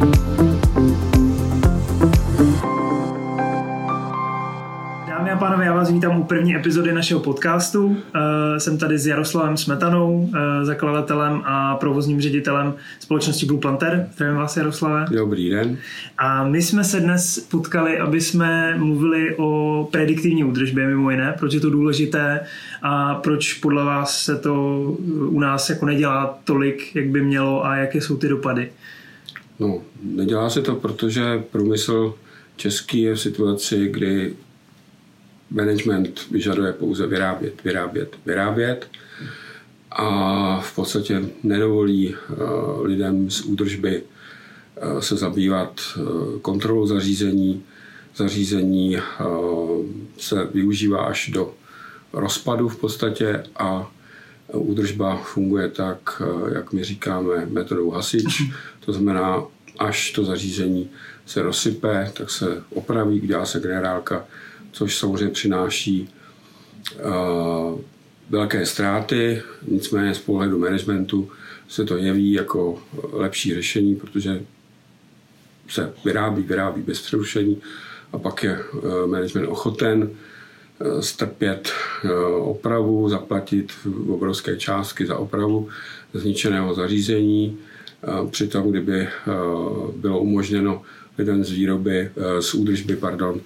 Dámy a pánové, já vás vítám u první epizody našeho podcastu. Eh, Jsem tady s Jaroslavem Smetanou, eh, zakladatelem a provozním ředitelem společnosti Blue Planter. Zdravím vás, Jaroslave. Dobrý den. A my jsme se dnes potkali, aby jsme mluvili o prediktivní údržbě mimo jiné, proč je to důležité a proč podle vás se to u nás jako nedělá tolik, jak by mělo a jaké jsou ty dopady. No, nedělá se to, protože průmysl český je v situaci, kdy management vyžaduje pouze vyrábět, vyrábět, vyrábět a v podstatě nedovolí uh, lidem z údržby uh, se zabývat uh, kontrolou zařízení. Zařízení se využívá až do rozpadu v podstatě a údržba funguje tak, jak my říkáme, metodou hasič. To znamená, až to zařízení se rozsype, tak se opraví, dělá se generálka, což samozřejmě přináší uh, velké ztráty, nicméně z pohledu managementu se to jeví jako lepší řešení, protože se vyrábí, vyrábí bez přerušení a pak je uh, management ochoten uh, strpět opravu, zaplatit obrovské částky za opravu zničeného zařízení. Přitom, kdyby bylo umožněno lidem z výroby, z údržby, pardon,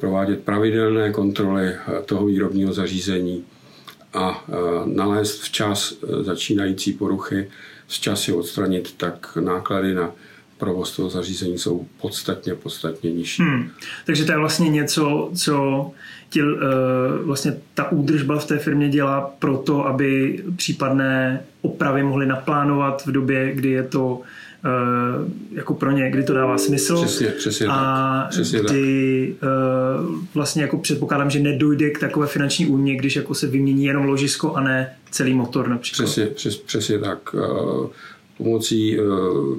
provádět pravidelné kontroly eh, toho výrobního zařízení a eh, nalézt včas eh, začínající poruchy, včas je odstranit, tak náklady na provoz toho zařízení jsou podstatně, podstatně nižší. Hmm. Takže to je vlastně něco, co tě, vlastně ta údržba v té firmě dělá proto, aby případné opravy mohly naplánovat v době, kdy je to Eh, jako pro ně, kdy to dává smysl. Přesně, přesně a tak. Přesně kdy tak. Eh, vlastně jako předpokládám, že nedojde k takové finanční újmě, když jako se vymění jenom ložisko a ne celý motor například. Přesně, přes, přesně tak. Eh, pomocí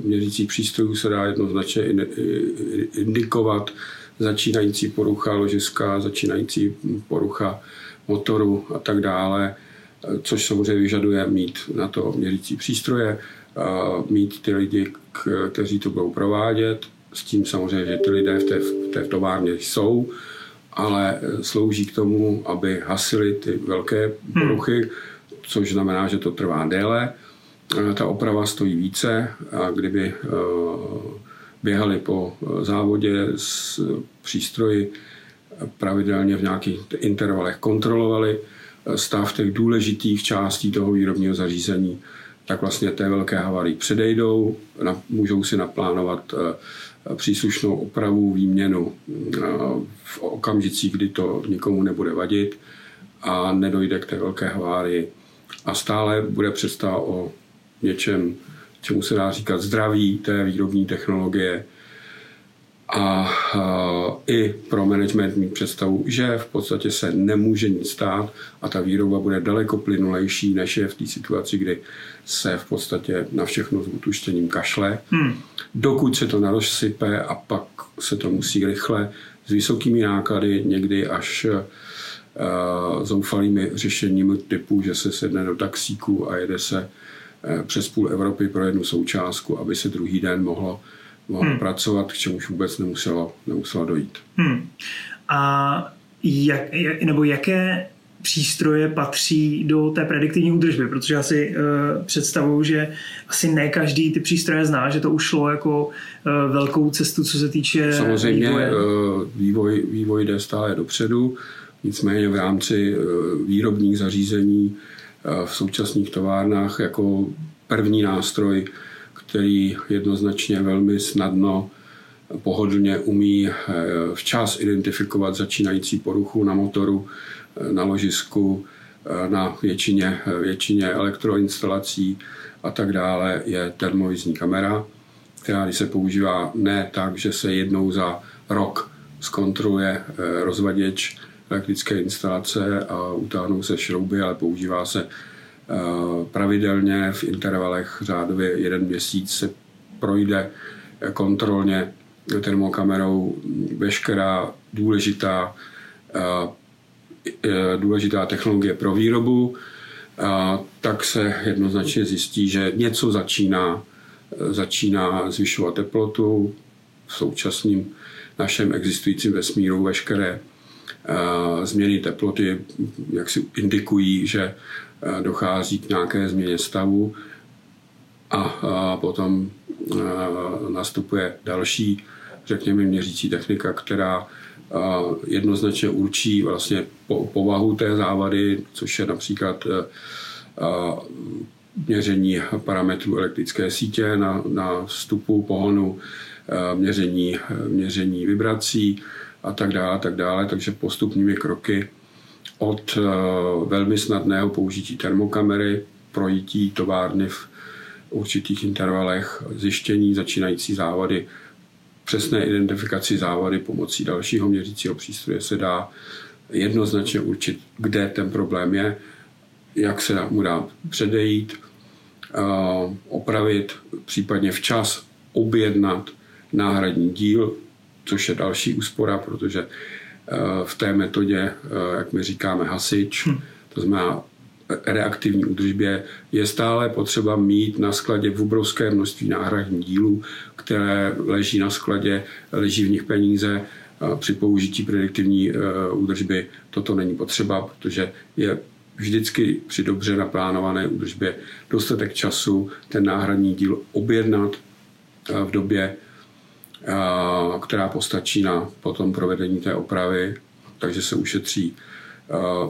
měřících přístrojů se dá jednoznačně indikovat začínající porucha ložiska, začínající porucha motoru a tak dále, což samozřejmě vyžaduje mít na to měřící přístroje mít ty lidi, kteří to budou provádět, s tím samozřejmě, že ty lidé v té, v té továrně jsou, ale slouží k tomu, aby hasili ty velké hmm. poruchy, hmm. což znamená, že to trvá déle. Ta oprava stojí více a kdyby e, běhali po závodě s přístroji, pravidelně v nějakých intervalech kontrolovali stav těch důležitých částí toho výrobního zařízení, tak vlastně té velké havarii předejdou, můžou si naplánovat eh, příslušnou opravu, výměnu eh, v okamžicích, kdy to nikomu nebude vadit a nedojde k té velké havárii. A stále bude představa o něčem, čemu se dá říkat zdraví té výrobní technologie, a i pro management mít představu, že v podstatě se nemůže nic stát a ta výroba bude daleko plynulejší, než je v té situaci, kdy se v podstatě na všechno s utuštěním kašle. Hmm. Dokud se to narosype a pak se to musí rychle s vysokými náklady, někdy až uh, zoufalými řešeními typu, že se sedne do taxíku a jede se uh, přes půl Evropy pro jednu součástku, aby se druhý den mohlo mohla hmm. pracovat, k čemuž vůbec nemusela, nemusela dojít. Hmm. A jak, jak, nebo jaké přístroje patří do té prediktivní údržby, protože já si uh, představuju, že asi ne každý ty přístroje zná, že to už šlo jako uh, velkou cestu, co se týče Samozřejmě vývoje. Uh, vývoj, vývoj jde stále dopředu, nicméně v rámci uh, výrobních zařízení v současných továrnách jako první nástroj který jednoznačně velmi snadno pohodlně umí eh, včas identifikovat začínající poruchu na motoru, eh, na ložisku, eh, na většině, většině elektroinstalací a tak dále, je termovizní kamera, která když se používá ne tak, že se jednou za rok zkontroluje rozvaděč elektrické instalace a utáhnou se šrouby, ale používá se Eh, pravidelně v intervalech řádově jeden měsíc se projde kontrolně termokamerou. Veškerá důležitá, eh, eh, důležitá technologie pro výrobu, tak se jednoznačně zjistí, že něco začíná začíná zvyšovat teplotu v současném našem existujícím vesmíru. Veškeré změny teploty jak si indikují, že dochází k nějaké změně stavu. A potom nastupuje další, řekněme, měřící technika, která jednoznačně určí vlastně povahu té závady, což je například měření parametrů elektrické sítě na, na vstupu pohonu, měření, měření vibrací a tak dále, tak dále. Takže postupnými kroky od velmi snadného použití termokamery, projití továrny v určitých intervalech, zjištění začínající závady, přesné identifikaci závady pomocí dalšího měřícího přístroje se dá jednoznačně určit, kde ten problém je, jak se mu dá předejít, opravit, případně včas objednat náhradní díl, což je další úspora, protože v té metodě, jak my říkáme, hasič, hm. to znamená reaktivní údržbě, je stále potřeba mít na skladě v obrovské množství náhradních dílů, které leží na skladě, leží v nich peníze. Při použití prediktivní údržby toto není potřeba, protože je vždycky při dobře naplánované údržbě dostatek času ten náhradní díl objednat v době, která postačí na potom provedení té opravy, takže se ušetří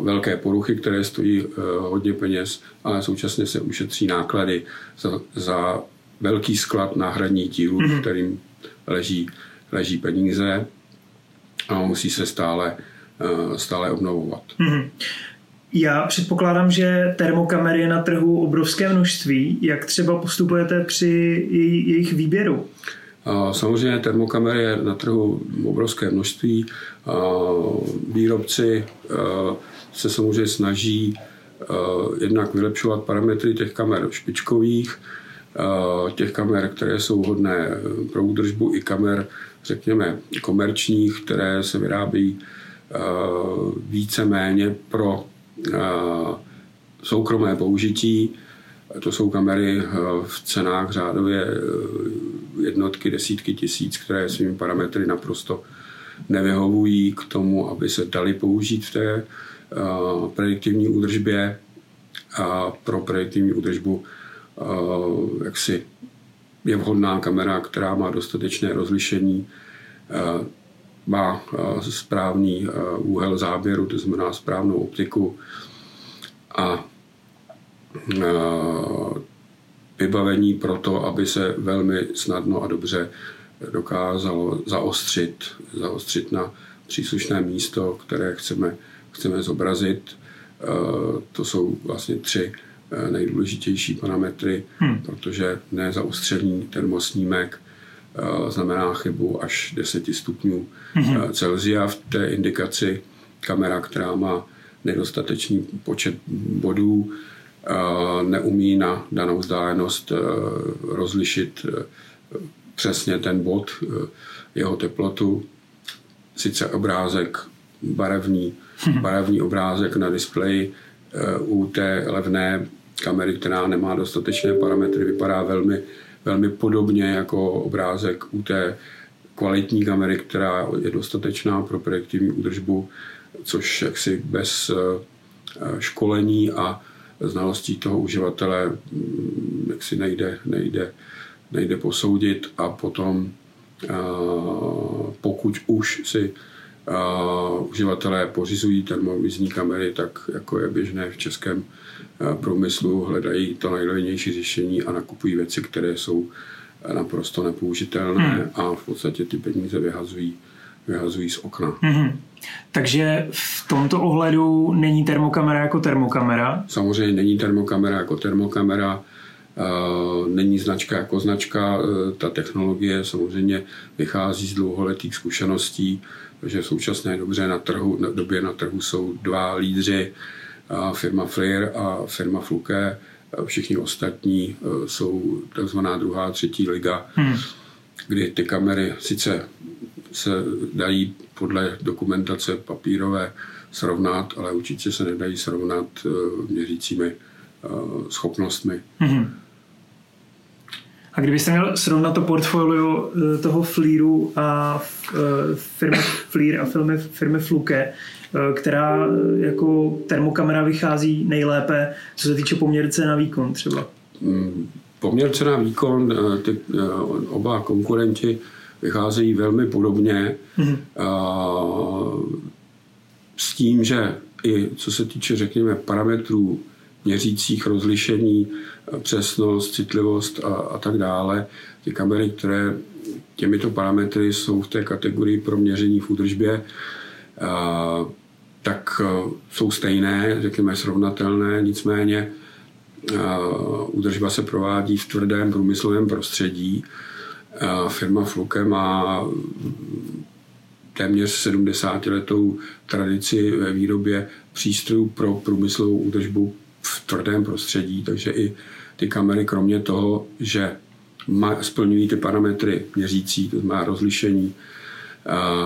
velké poruchy, které stojí hodně peněz, ale současně se ušetří náklady za, za velký sklad náhradních dílů, mm-hmm. kterým leží, leží peníze a musí se stále, stále obnovovat. Mm-hmm. Já předpokládám, že termokamery je na trhu obrovské množství. Jak třeba postupujete při jejich výběru? Samozřejmě termokamery je na trhu obrovské množství. Výrobci se samozřejmě snaží jednak vylepšovat parametry těch kamer špičkových, těch kamer, které jsou hodné pro údržbu, i kamer, řekněme, komerčních, které se vyrábí více-méně pro soukromé použití. To jsou kamery v cenách řádově jednotky, desítky tisíc, které svými parametry naprosto nevyhovují k tomu, aby se dali použít v té uh, prediktivní údržbě. A pro prediktivní údržbu uh, jaksi je vhodná kamera, která má dostatečné rozlišení, uh, má správný úhel záběru, to znamená správnou optiku a vybavení pro to, aby se velmi snadno a dobře dokázalo zaostřit, zaostřit na příslušné místo, které chceme, chceme zobrazit. Eh, to jsou vlastně tři eh, nejdůležitější parametry, hmm. protože nezaostřený termosnímek eh, znamená chybu až 10 stupňů hmm. Celsia v té indikaci. Kamera, která má nedostatečný počet bodů, neumí na danou vzdálenost e, rozlišit e, přesně ten bod, jeho teplotu. Sice obrázek barevný, mhm. barevný obrázek na displeji u té levné kamery, která nemá dostatečné parametry, vypadá velmi, velmi podobně jako obrázek u té kvalitní kamery, která je dostatečná pro projektivní údržbu, což jaksi bez školení a znalostí toho uživatele mm, jak si nejde, nejde, nejde posoudit a potom pokud už si uživatelé pořizují termovizní kamery, tak jako je běžné v českém průmyslu, hledají to nejlevnější řešení a nakupují věci, které jsou naprosto nepoužitelné hmm. a v podstatě ty peníze vyhazují vyhazují z okna. Mm-hmm. Takže v tomto ohledu není termokamera jako termokamera? Samozřejmě není termokamera jako termokamera, uh, není značka jako značka. Uh, ta technologie samozřejmě vychází z dlouholetých zkušeností, že v současné dobře na trhu, na době na trhu jsou dva lídři, uh, firma Fleer a firma Fluke. Všichni ostatní jsou takzvaná druhá, třetí liga, hmm. kdy ty kamery sice se dají podle dokumentace papírové srovnat, ale určitě se nedají srovnat eh, měřícími eh, schopnostmi. Mm-hmm. A kdybyste měl srovnat to portfolio eh, toho Fleeru a firmy Fleer a firmy, firmy Fluke, která jako termokamera vychází nejlépe, co se týče poměrce na výkon třeba? Mm, poměrce na výkon, ty oba konkurenti vycházejí velmi podobně mm-hmm. s tím, že i co se týče, řekněme, parametrů měřících rozlišení, přesnost, citlivost a, a tak dále. Ty kamery, které těmito parametry jsou v té kategorii pro měření v údržbě, a, tak jsou stejné, řekněme srovnatelné, nicméně a, údržba se provádí v tvrdém průmyslovém prostředí. Firma Fluke má téměř 70 letou tradici ve výrobě přístrojů pro průmyslovou údržbu v tvrdém prostředí, takže i ty kamery, kromě toho, že splňují ty parametry měřící, to znamená rozlišení,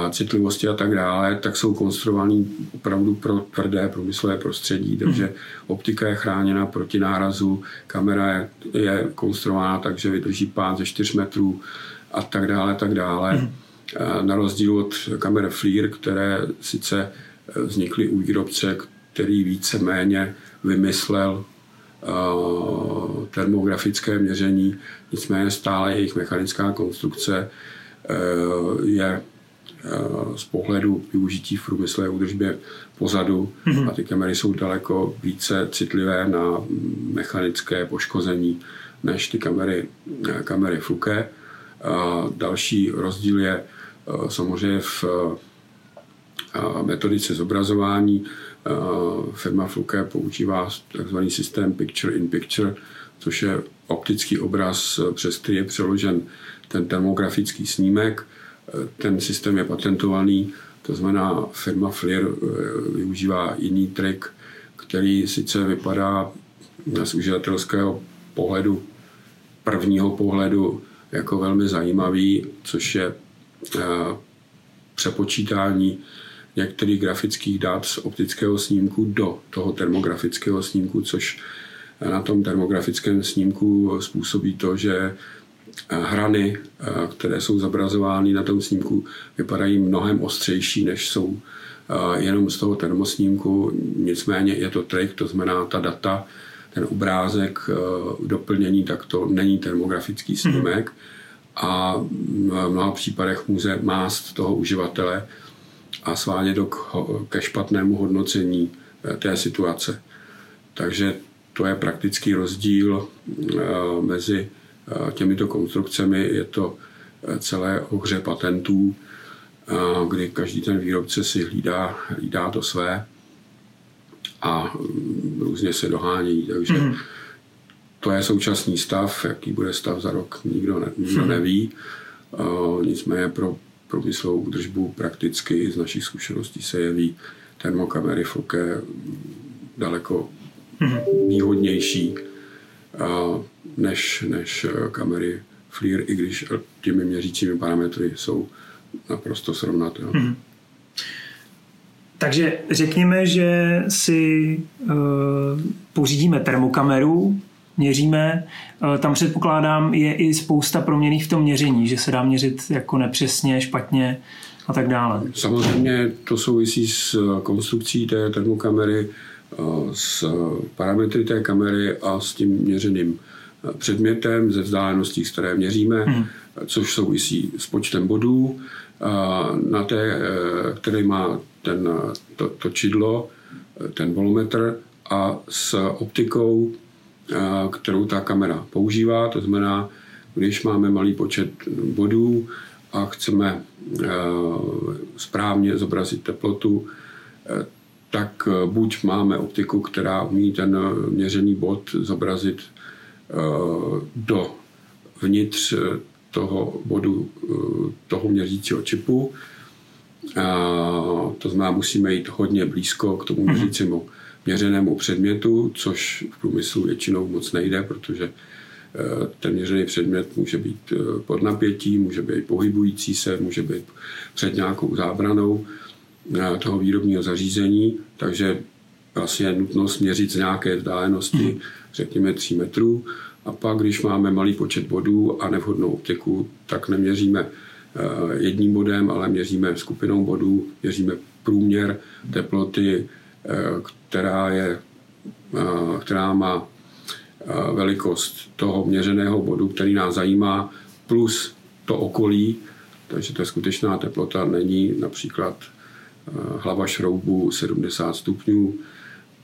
citlivosti a tak dále, tak jsou konstruovaný opravdu pro tvrdé průmyslové prostředí, takže mhm. optika je chráněna proti nárazu, kamera je, je konstruována tak, že vydrží pád ze 4 metrů a tak dále, tak dále. Mhm. Na rozdíl od kamer FLIR, které sice vznikly u výrobce, který více-méně vymyslel uh, termografické měření, nicméně stále jejich mechanická konstrukce uh, je z pohledu využití v průmyslové údržbě pozadu mm-hmm. a ty kamery jsou daleko více citlivé na mechanické poškození než ty kamery, kamery Fluke. Další rozdíl je samozřejmě v metodice zobrazování. Firma Fluke používá tzv. systém Picture in Picture, což je optický obraz, přes který je přeložen ten termografický snímek. Ten systém je patentovaný, to znamená firma FLIR eh, využívá jiný trik, který sice vypadá z uživatelského pohledu, prvního pohledu jako velmi zajímavý, což je eh, přepočítání některých grafických dat z optického snímku do toho termografického snímku, což na tom termografickém snímku způsobí to, že hrany, které jsou zobrazovány na tom snímku, vypadají mnohem ostřejší, než jsou jenom z toho termosnímku. Nicméně je to trik, to znamená ta data, ten obrázek doplnění, tak to není termografický mhm. snímek a v mnoha případech může mást toho uživatele a svádět ke špatnému hodnocení eh, té situace. Takže to je praktický rozdíl eh, mezi eh, těmito konstrukcemi. Je to celé o hře patentů, kdy každý ten výrobce si hlídá, hlídá to své a mm, různě se dohánějí. Takže mm-hmm. to je současný stav, jaký bude stav za rok, nikdo, ne, nikdo mm-hmm. neví. Nicméně pro průmyslovou údržbu prakticky z našich zkušeností se jeví termokamery Foke daleko mm-hmm. výhodnější než, než kamery FLIR, i když těmi měřícími parametry jsou naprosto srovnatelné. Mm-hmm. Takže řekněme, že si uh, pořídíme termokameru, měříme. Eh, tam předpokládám, je i spousta proměných v tom měření, že se dá měřit jako nepřesně, špatně a tak dále. Samozřejmě to souvisí s eh, konstrukcí té termokamery, eh, s parametry té kamery a s tím měřeným předmětem ze vzdáleností, z které měříme, hmm. což souvisí s počtem bodů, na té, který má ten, to, to čidlo, ten volumetr a s optikou kterou ta kamera používá. To znamená, když máme malý počet bodů a chceme správně zobrazit teplotu, tak buď máme optiku, která umí ten měřený bod zobrazit do vnitř toho bodu toho měřícího čipu. To znamená, musíme jít hodně blízko k tomu mhm. měřícímu měřenému předmětu, což v průmyslu většinou moc nejde, protože eh, ten měřený předmět může být eh, pod napětí, může být pohybující se, může být před nějakou zábranou eh, toho výrobního zařízení, takže vlastně je nutnost měřit z nějaké vzdálenosti, hmm. Řekněme 3 metrů. A pak, když máme malý počet bodů a nevhodnou optiku, tak neměříme jedním bodem, ale měříme skupinou bodů, měříme průměr teploty, která, je, která má velikost toho měřeného bodu, který nás zajímá, plus to okolí, takže ta skutečná teplota není například hlava šroubu 70 stupňů,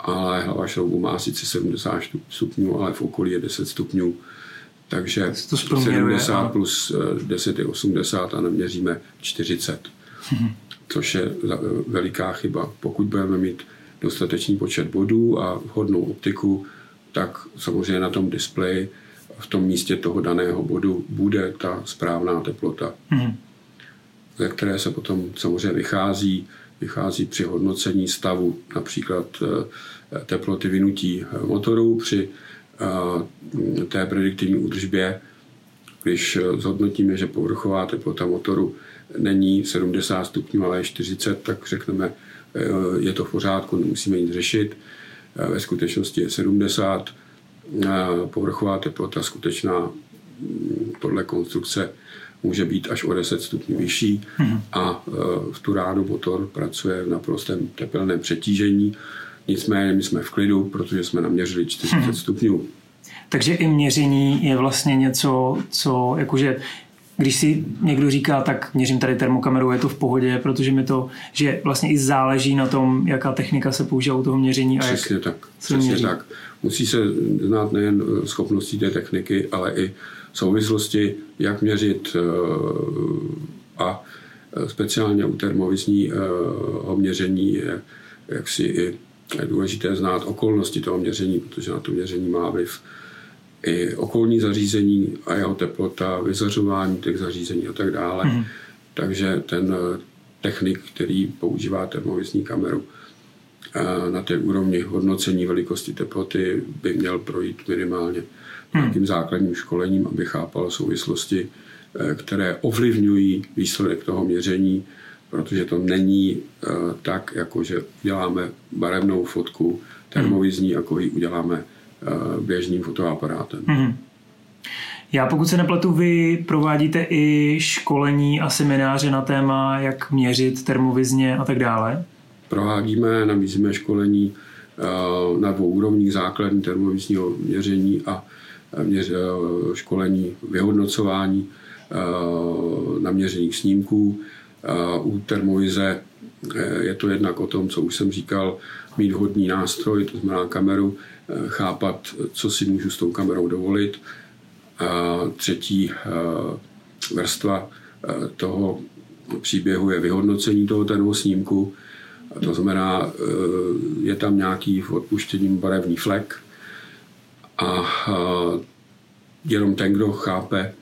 ale hlava šroubu má sice 70 stupňů, ale v okolí je 10 stupňů. Takže to 70 plus 10 je 80 a neměříme 40. Hmm. Což je veliká chyba. Pokud budeme mít dostatečný počet bodů a vhodnou optiku, tak samozřejmě na tom displeji v tom místě toho daného bodu bude ta správná teplota, hmm. ze které se potom samozřejmě vychází, vychází při hodnocení stavu například eh, teploty vynutí motoru při eh, té prediktivní údržbě, když zhodnotíme, že povrchová teplota motoru není 70 stupňů, ale je 40, tak řekneme, eh, je to v pořádku, nemusíme nic řešit ve skutečnosti je 70. Povrchová teplota skutečná mm, podle konstrukce může být až o 10 stupňů vyšší mm-hmm. a e, v tu ránu motor pracuje v naprostém tepelném přetížení. Nicméně my jsme v klidu, protože jsme naměřili 40 mm-hmm. stupňů. Takže i měření je vlastně něco, co jakože když si někdo říká, tak měřím tady termokamerou, je to v pohodě, protože mi to, že vlastně i záleží na tom, jaká technika se používá u toho měření. A přesně jak tak, přesně měří. tak. Musí se znát nejen eh, schopnosti té techniky, ale i souvislosti, jak měřit eh, a eh, speciálně u termovizního měření je jaksi i je důležité znát okolnosti toho měření, protože na to měření má vliv i okolní zařízení a jeho teplota, vyzařování těch zařízení a tak dále. Mm. Takže ten eh, technik, který používá termovizní kameru eh, na té úrovni hodnocení velikosti teploty, by měl projít minimálně. Nějakým základním školením, aby chápal souvislosti, eh, které ovlivňují výsledek toho měření, protože to není tak, jako že děláme barevnou fotku termovizní, jako ji uděláme Eh, běžným fotoaparátem. Mm-hmm. Já pokud se nepletu, vy provádíte i školení a semináře na téma, jak měřit termovizně a tak dále? Provádíme, nabízíme školení eh, na dvou úrovních základní termovizního měření a eh, měř, školení vyhodnocování naměřených snímků. U termovize je to jednak o tom, co už jsem říkal, mít vhodný nástroj, to znamená kameru, Eh, chápat, co si můžu s tou kamerou dovolit. A třetí eh, vrstva eh, toho příběhu je vyhodnocení toho termo snímku. To znamená, je tam nějaký odpuštěním barevný flek a jenom ten, kdo chápe,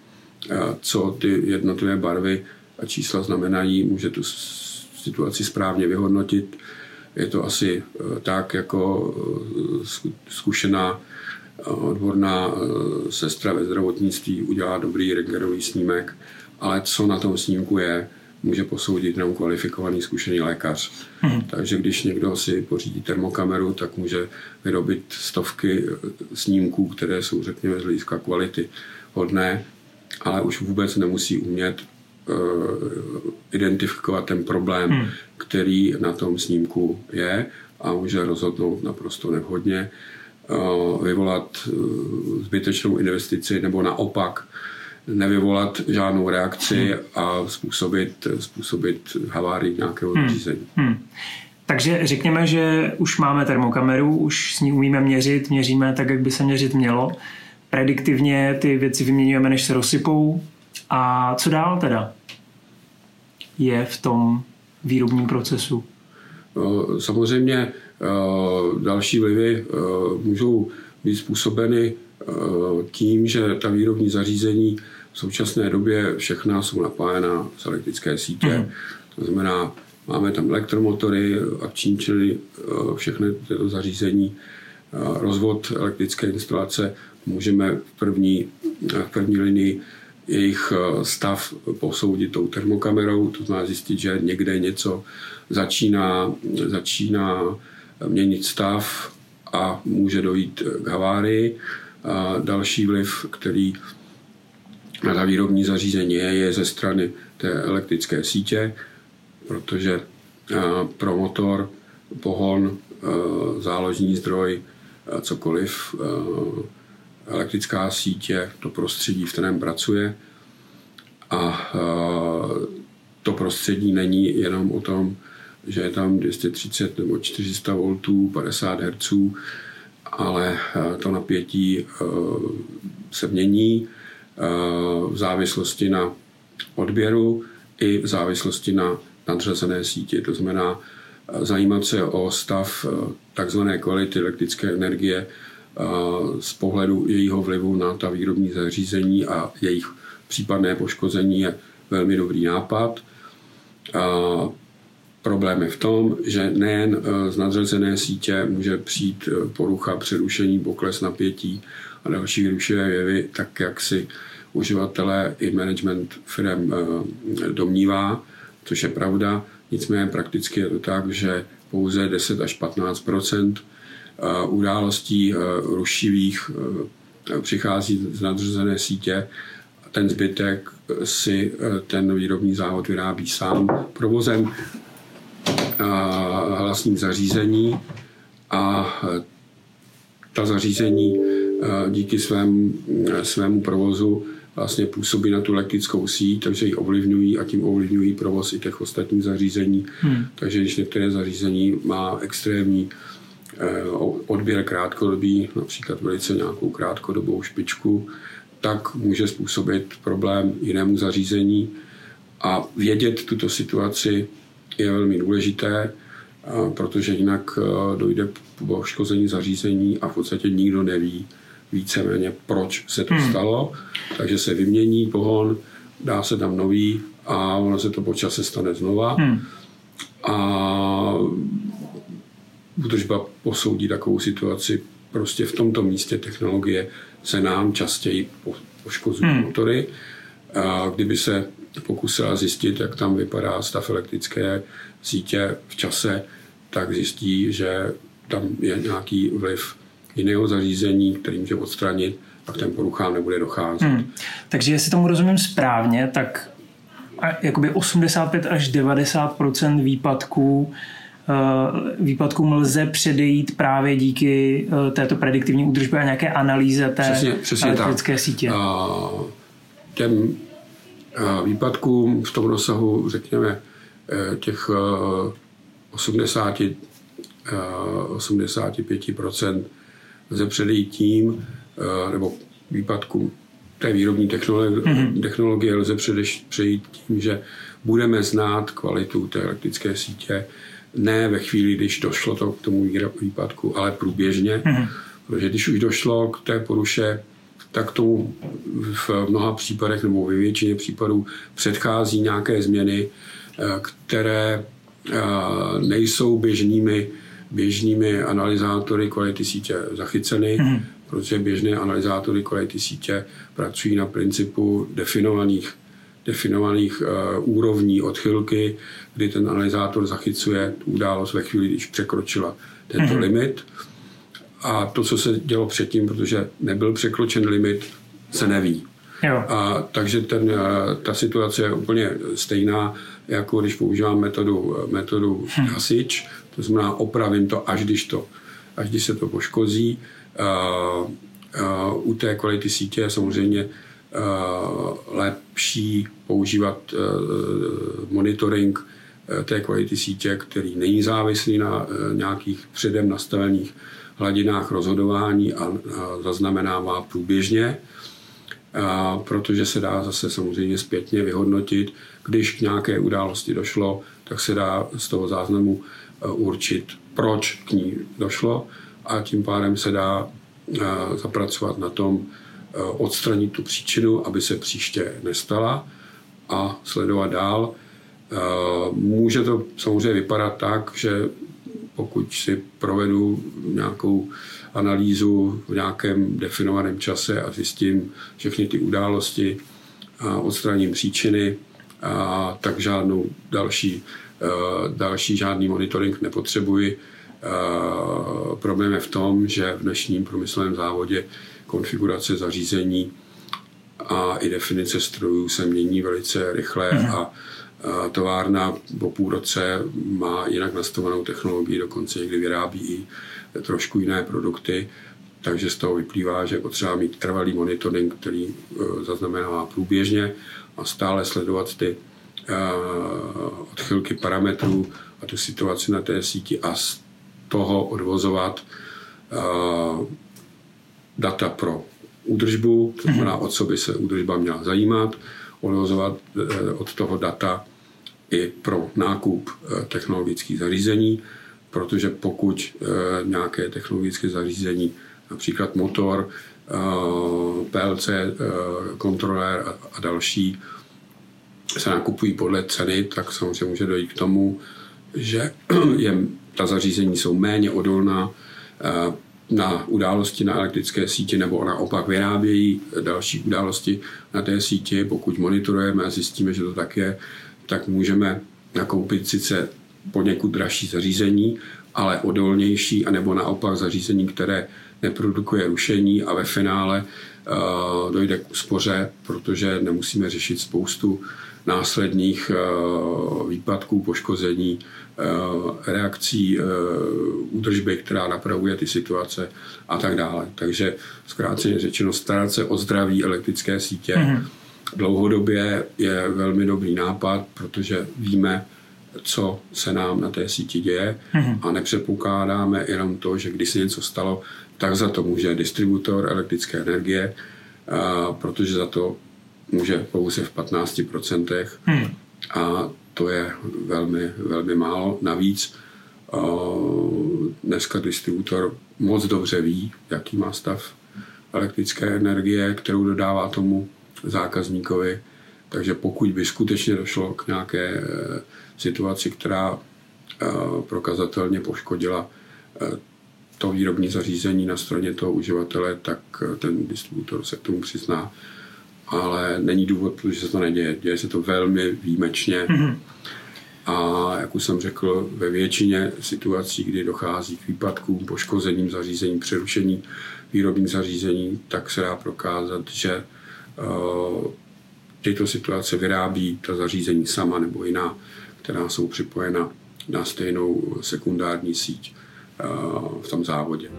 co ty jednotlivé barvy a čísla znamenají, může tu situaci správně vyhodnotit. Je to asi eh, tak, jako eh, zkušená eh, odborná sestra ve zdravotnictví udělá dobrý rengenový snímek, ale co na tom snímku je, může posoudit jenom kvalifikovaný zkušený lékař. Hmm. Takže když někdo si pořídí termokameru, tak může vyrobit stovky snímků, které jsou, řekněme, z hlediska kvality hodné, ale už vůbec nemusí umět uh, identifikovat ten problém, hmm který na tom snímku je a může rozhodnout naprosto nevhodně, eh, vyvolat eh, zbytečnou investici nebo naopak nevyvolat žádnou reakci hmm. a způsobit, způsobit havárii nějakého hmm. zařízení. Hmm. Takže řekněme, že už máme termokameru, už s ní umíme měřit, měříme tak, jak by se měřit mělo. Prediktivně ty věci vyměňujeme, než se rozsypou. A co dál teda je v tom výrobním procesu? Samozřejmě další vlivy můžou být způsobeny tím, že ta výrobní zařízení v současné době všechna jsou napájena z elektrické sítě. Mm. To znamená, máme tam elektromotory, akční čili všechny tyto zařízení, rozvod elektrické instalace můžeme v první, v první linii jejich eh, stav posoudit tou termokamerou, to znamená zjistit, že někde něco začíná, začíná měnit stav a může dojít k havárii. A další vliv, který na ta výrobní zařízení je, je ze strany té elektrické sítě, protože pro motor, pohon, záložní zdroj, cokoliv, elektrická sítě, to prostředí, v kterém pracuje. A to prostředí není jenom o tom, že je tam 230 nebo 400 V, 50 Hz, ale to napětí se mění v závislosti na odběru i v závislosti na nadřazené síti. To znamená zajímat se o stav takzvané kvality elektrické energie z pohledu jejího vlivu na ta výrobní zařízení a jejich případné poškození je velmi dobrý nápad. Problém je v tom, že nejen z nadřazené sítě může přijít porucha, přerušení, pokles napětí a další rušivé jevy, tak jak si uživatelé i management firm domnívá, což je pravda. Nicméně prakticky je to tak, že pouze 10 až 15% událostí rušivých přichází z nadřazené sítě. Ten zbytek si ten výrobní závod vyrábí sám provozem hlasných zařízení a ta zařízení díky svému, svému provozu vlastně působí na tu elektrickou síť, takže ji ovlivňují a tím ovlivňují provoz i těch ostatních zařízení. Hmm. Takže když některé zařízení má extrémní odběr krátkodobý, například velice nějakou krátkodobou špičku, tak může způsobit problém jinému zařízení. A vědět tuto situaci je velmi důležité, protože jinak eh, dojde k poškození zařízení a v podstatě nikdo neví, víceméně, proč se to hmm. stalo. Takže se vymění pohon, dá se tam nový a ono se to po čase stane znova. Hmm. A údržba posoudí takovou situaci. Prostě v tomto místě technologie se nám častěji poškozují hmm. motory. A kdyby se pokusila zjistit, jak tam vypadá stav elektrické sítě v čase, tak zjistí, že tam je nějaký vliv jiného zařízení, který může odstranit a k těm poruchám nebude docházet. Hmm. Takže jestli tomu rozumím správně, tak jakoby 85 až 90% výpadků eh, výpadkům lze předejít právě díky eh, této prediktivní údržbě a nějaké analýze té přesně, přesně elektrické tak. sítě. A těm výpadkům v tom rozsahu, řekněme, eh, těch 80, 85 lze předejít tím, eh, nebo výpadku té výrobní technologie, mm-hmm. technologie lze přejít tím, že budeme znát kvalitu té elektrické sítě ne ve chvíli, když došlo to k tomu výpadku, ale průběžně. Mm-hmm. Protože když už došlo k té poruše, tak tomu v mnoha případech nebo ve většině případů předchází nějaké změny, eh, které eh, nejsou běžnými běžnými analyzátory kvality sítě zachyceny, mm-hmm. protože běžné analyzátory kvality sítě pracují na principu definovaných, definovaných uh, úrovní odchylky, kdy ten analyzátor zachycuje tu událost ve chvíli, když překročila tento mm-hmm. limit. A to, co se dělo předtím, protože nebyl překročen limit, se neví. Jo. A, takže ten, eh, ta situace je úplně stejná, jako když používám metodu, metodu hm. hasič, to znamená, opravím to, až když, to, až když se to poškozí. Uh, uh, u té kvality sítě je samozřejmě uh, lepší používat uh, monitoring uh, té kvality sítě, který není závislý na uh, nějakých předem nastavených hladinách rozhodování a, a zaznamenává průběžně, a protože se dá zase samozřejmě zpětně vyhodnotit, když k nějaké události došlo, tak se dá z toho záznamu Eh, určit, proč k ní došlo a tím pádem se dá eh, zapracovat na tom, eh, odstranit tu příčinu, aby se příště nestala a sledovat dál. Může to samozřejmě vypadat tak, že pokud si provedu nějakou analýzu v nějakém definovaném čase a zjistím všechny ty události a odstraním příčiny, a tak žádnou další Eh, další žádný monitoring nepotřebuji. Eh, problém je v tom, že v dnešním průmyslovém závodě konfigurace zařízení a i definice strojů se mění velice rychle mm. a továrna po půl roce má jinak nastavenou technologii, dokonce někdy vyrábí i trošku jiné produkty, takže z toho vyplývá, že je potřeba mít trvalý monitoring, který e, zaznamenává průběžně a stále sledovat ty e, odchylky parametrů a tu situaci na té síti a z toho odvozovat data pro údržbu, to znamená, o co by se údržba měla zajímat, odvozovat od toho data i pro nákup technologických zařízení, protože pokud nějaké technologické zařízení například motor, eh, PLC, eh, kontroler a další se nakupují podle ceny, tak samozřejmě může dojít k tomu, že je, ta zařízení jsou méně odolná eh, na události na elektrické síti nebo naopak vyrábějí další události na té síti. Pokud monitorujeme a zjistíme, že to tak je, tak můžeme nakoupit sice poněkud dražší zařízení, ale odolnější, anebo naopak zařízení, které neprodukuje rušení a ve finále uh, dojde k úspoře, protože nemusíme řešit spoustu následných uh, výpadků, poškození, uh, reakcí údržby, která napravuje ty situace a tak dále. Takže zkráceně řečeno, starat se o zdraví elektrické sítě mm-hmm. Dlouhodobě je velmi dobrý nápad, protože víme, co se nám na té síti děje mm-hmm. a nepředpokládáme jenom to, že když se něco stalo, tak za to může distributor elektrické energie, a protože za to může pouze v 15%. Hmm. A to je velmi, velmi málo. Navíc dneska distributor moc dobře ví, jaký má stav elektrické energie, kterou dodává tomu zákazníkovi. Takže pokud by skutečně došlo k nějaké e, situaci, která e, prokazatelně poškodila e, to výrobní zařízení na straně toho uživatele, tak eh, ten distributor se k tomu přizná. Ale není důvod, protože se to neděje. Děje se to velmi výjimečně. Mm-hmm. A jak už jsem řekl, ve většině situací, kdy dochází k výpadkům, poškozením zařízení, přerušení výrobních zařízení, tak se dá prokázat, že tyto situace vyrábí ta zařízení sama nebo jiná, která jsou připojena na stejnou sekundární síť v tom závodě.